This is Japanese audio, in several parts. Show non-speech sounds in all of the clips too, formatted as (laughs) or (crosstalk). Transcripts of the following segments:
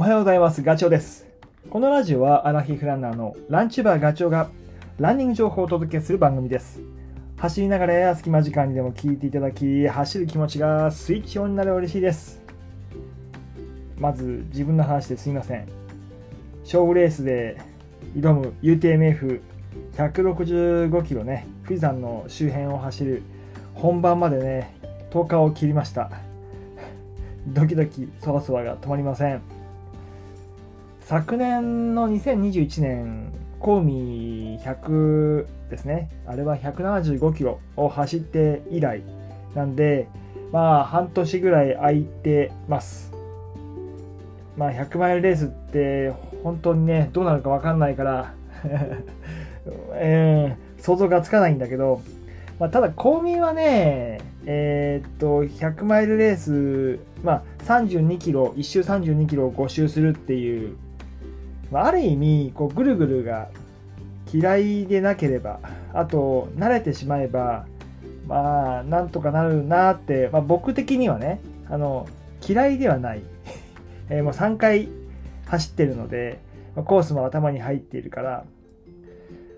おはようございます。ガチョウです。このラジオはアラヒフランナーのランチバーガチョウがランニング情報をお届けする番組です。走りながらや隙間時間にでも聞いていただき、走る気持ちがスイッチオンになれば嬉しいです。まず自分の話ですみません。勝負レースで挑む UTMF165 キロね、富士山の周辺を走る本番までね、10日を切りました。ドキドキ、そわそわが止まりません。昨年の2021年、コウミ100ですね。あれは175キロを走って以来なんで、まあ半年ぐらい空いてます。まあ100マイルレースって本当にね、どうなるかわかんないから、(laughs) えー想像がつかないんだけど、まあ、ただ、公民はね、えーっと、100マイルレース、まあ、32キロ、1周32キロを5周するっていう、まあ、ある意味、こう、ぐるぐるが嫌いでなければ、あと、慣れてしまえば、まあ、なんとかなるなって、まあ、僕的にはね、あの、嫌いではない。えーもう3回走ってるので、まあコースも頭に入っているから、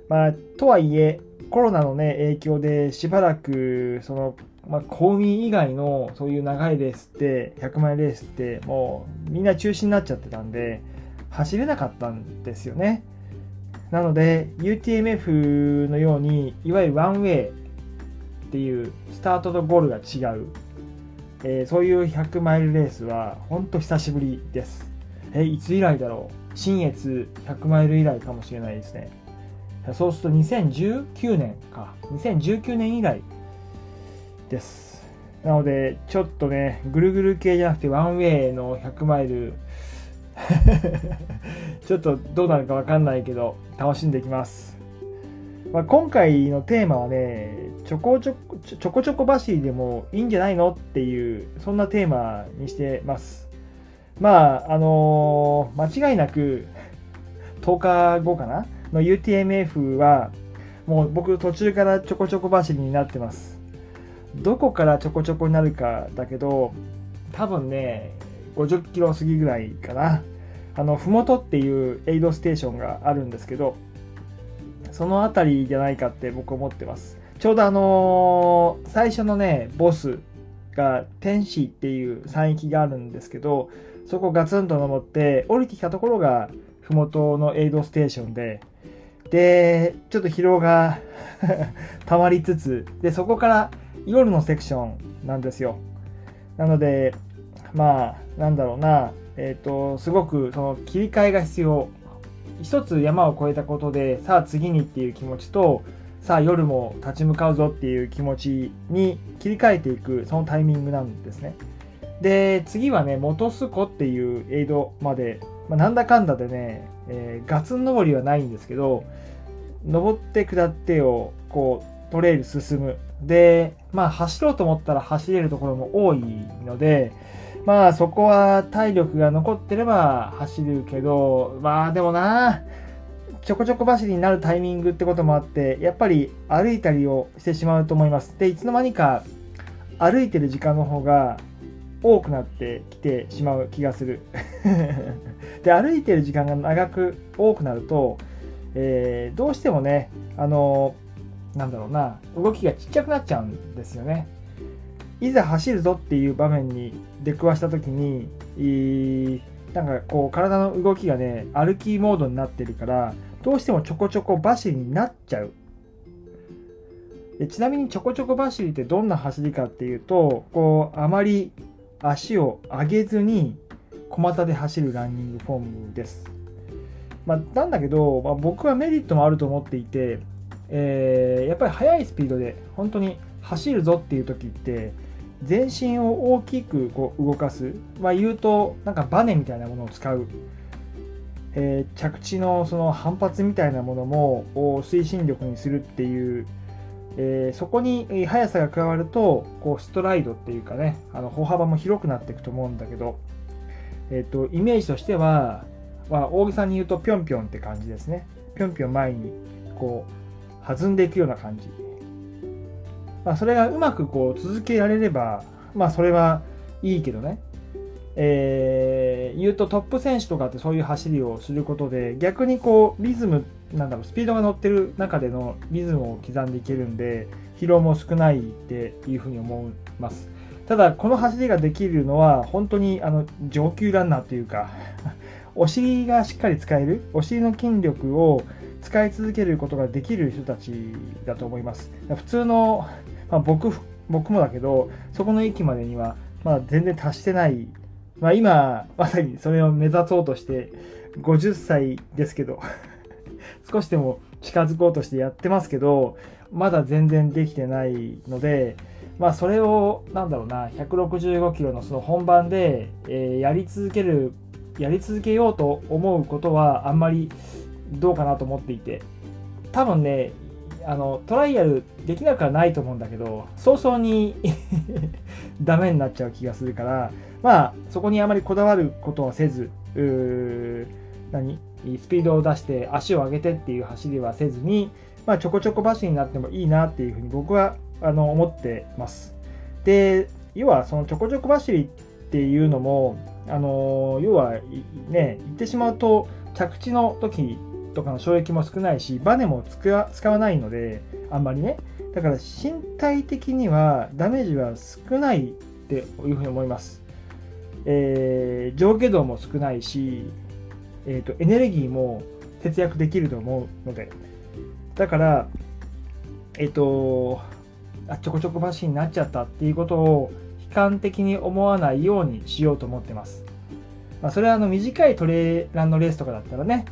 まあ、とはいえ、コロナのね、影響でしばらく、その、まあ、公民以外のそういう長いレースって、100マイルレースって、もうみんな中止になっちゃってたんで、走れなかったんですよね。なので、UTMF のように、いわゆるワンウェイっていう、スタートとゴールが違う、えーそういう100マイルレースは、ほんと久しぶりです。え、いつ以来だろう？新越100マイル以来かもしれないですね。そうすると2019年か。2019年以来です。なので、ちょっとね、ぐるぐる系じゃなくてワンウェイの100マイル、(laughs) ちょっとどうなるかわかんないけど、楽しんでいきます。まあ、今回のテーマはね、ちょこちょこちょこちょこ走りでもいいんじゃないのっていう、そんなテーマにしてます。まあ、あのー間違いなく、10日後かな？の UTMF はもう僕途中からちょこちょこ走りになってますどこからちょこちょこになるかだけど多分ね50キロ過ぎぐらいかなあのふもとっていうエイドステーションがあるんですけどその辺りじゃないかって僕思ってます。ちょうどあのー最初のねボスが天使っていう山域があるんですけどそこガツンと登って降りてきたところがふもとのエイドステーションででちょっと疲労が (laughs) 溜まりつつでそこから夜のセクションなんですよ。なのでまあなんだろうなえっ、とすごくその切り替えが必要。一つ山を越えたことでさあ次にっていう気持ちとさあ夜も立ち向かうぞっていう気持ちに切り替えていくそのタイミングなんですね。で次はね本栖湖っていうエイドまで、まあ、なんだかんだでね、えーガツン登りはないんですけど登って下ってをこうトレイル進む。でまあ走ろうと思ったら走れるところも多いのでまあそこは体力が残ってれば走るけどまあでもなちょこちょこ走りになるタイミングってこともあってやっぱり歩いたりをしてしまうと思います。でいつの間にか歩いてる時間の方が多くなってきてしまう気がする。(laughs) で歩いてる時間が長く多くなると、えーどうしてもねあのなんだろうな動きがちっちゃくなっちゃうんですよね。いざ走るぞっていう場面に出くわした時にいなんかこう体の動きがね歩きモードになってるからどうしてもちょこちょこ走りになっちゃうでちなみにちょこちょこ走りってどんな走りかっていうとこうあまり足を上げずに小股で走るランニングフォームです。まあ、なんだけど、まあ、僕はメリットもあると思っていて、えーやっぱり速いスピードで本当に走るぞっていう時って全身を大きくこう動かす、まあ、言うとなんかバネみたいなものを使う、えー着地のその反発みたいなものも推進力にするっていう。えーそこに速さが加わるとこうストライドっていうかねあの歩幅も広くなっていくと思うんだけど、えー、とイメージとしては、まあ、大げさに言うとぴょんぴょんって感じですね。ぴょんぴょん前にこう弾んでいくような感じ、まあ、それがうまくこう続けられればまあそれはいいけどね。えー、言うとトップ選手とかってそういう走りをすることで逆にこうリズムなんだろうスピードが乗ってる中でのリズムを刻んでいけるんで疲労も少ないっていうふうに思います。ただこの走りができるのは本当にあの上級ランナーというか (laughs) お尻がしっかり使えるお尻の筋力を使い続けることができる人たちだと思います。普通の、まあ、僕僕もだけどそこの域までにはまだ全然達してない。まあ、今、まさにそれを目指そうとして、50歳ですけど (laughs) 少しでも近づこうとしてやってますけど、まだ全然できてないので、まあ、それを、なんだろうな、165キロのその本番で、えー、やり続ける、やり続けようと思うことは、あんまりどうかなと思っていて、多分ね、あのトライアルできなくはないと思うんだけど早々に (laughs) ダメになっちゃう気がするからまあそこにあまりこだわることはせず何スピードを出して足を上げてっていう走りはせずに、まあ、ちょこちょこ走りになってもいいなっていうふうに僕はあの思ってます。で要はそのちょこちょこ走りっていうのもあの要はね言ってしまうと着地の時とかの衝撃も少ないしバネも使わないのであんまりね。だから身体的にはダメージは少ないっていうふうに思います、えー、上下動も少ないし、えーと、エネルギーも節約できると思うので。だからえっ、ー、とあちょこちょこ走りになっちゃったっていうことを悲観的に思わないようにしようと思ってます、まあ、それはあの短いトレーランのレースとかだったらね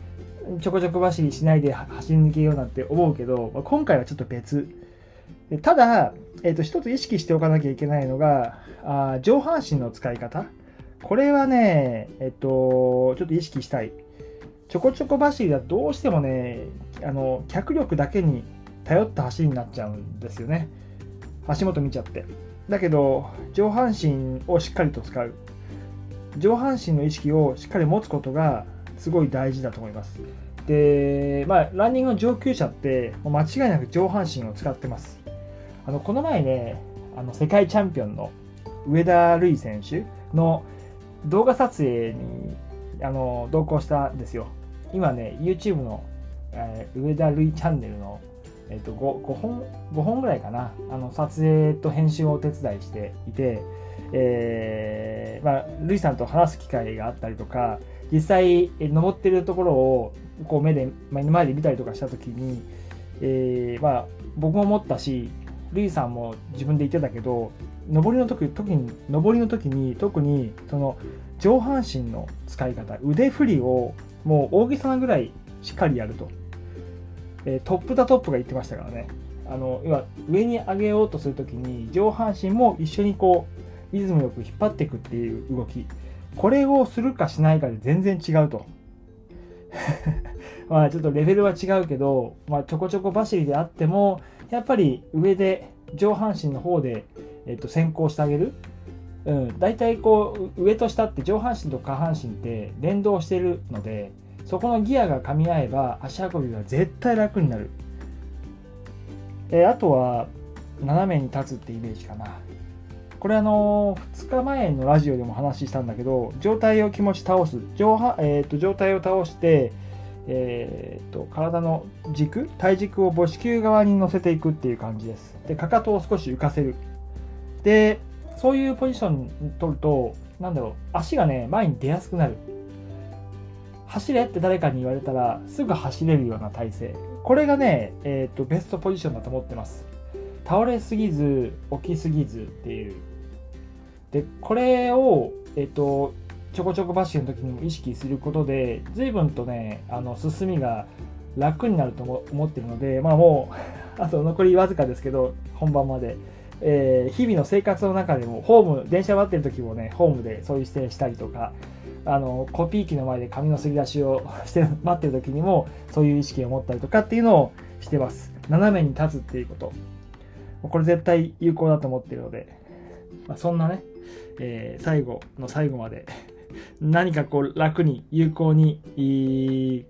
ちょこちょこ走りしないで走り抜けようなんて思うけど、まあ、今回はちょっと別。ただ、えー、と一つ意識しておかなきゃいけないのが、あ上半身の使い方。これはね、えっ、ー、と、ちょっと意識したい。ちょこちょこ走りだどうしてもね、あの、脚力だけに頼った走りになっちゃうんですよね。足元見ちゃって。だけど、上半身をしっかりと使う。上半身の意識をしっかり持つことがすごい大事だと思います。で、まあ、ランニングの上級者って間違いなく上半身を使ってます。あのこの前ね、あの世界チャンピオンの上田瑠衣選手の動画撮影にあの同行したんですよ。今ね、YouTube の、えー、上田瑠衣チャンネルの、えーと、5, 5, 本5本ぐらいかなあの撮影と編集をお手伝いしていて、えーまあ、瑠衣さんと話す機会があったりとか実際登ってるところをこう目で目の前で見たりとかした時に、えー、まあ、僕も思ったしルイさんも自分で言ってたけど上りの時特に上りの時に特にその上半身の使い方腕振りをもう大げさなぐらいしっかりやると、えー、トップだトップが言ってましたからね。あの要は上に上げようとする時に上半身も一緒にこうリズムよく引っ張っていくっていう動き。これをするかしないかで全然違うと。(laughs) まあちょっとレベルは違うけど、まあ、ちょこちょこ走りであってもやっぱり上で上半身の方で、えっと、先行してあげる、うん、大体こう上と下って上半身と下半身って連動してるのでそこのギアが噛み合えば足運びが絶対楽になる、えあとは斜めに立つってイメージかな。これあの2日前のラジオでも話したんだけど上体を気持ち倒す。上,、えーと、上体を倒して、えーと、体の軸体軸を母子球側に乗せていくっていう感じです。でかかとを少し浮かせる。でそういうポジション取るとなんだろう足がね前に出やすくなる。走れって誰かに言われたらすぐ走れるような体勢。これがね、えーとベストポジションだと思ってます。倒れすぎず起きすぎずっていう。でこれを、えっと、ちょこちょこ走りの時にも意識することで随分とねあの進みが楽になると思ってるのでまあもう (laughs) あと残りわずかですけど本番まで、えー、日々の生活の中でもホーム電車待ってる時もねホームでそういう姿勢したりとかあのコピー機の前で紙のすり出しを (laughs) して待ってる時にもそういう意識を持ったりとかっていうのをしてます。斜めに立つっていうこと。これ絶対有効だと思ってるので、まあ、そんなねえー、最後の最後まで (laughs) 何かこう楽に有効に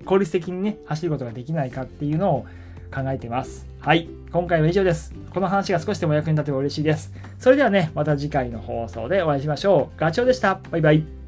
効率的にね走ることができないかっていうのを考えてます。はい。今回は以上です。この話が少しでも役に立てば嬉しいです。それではね、また次回の放送でお会いしましょう。ガチョウでした。バイバイ。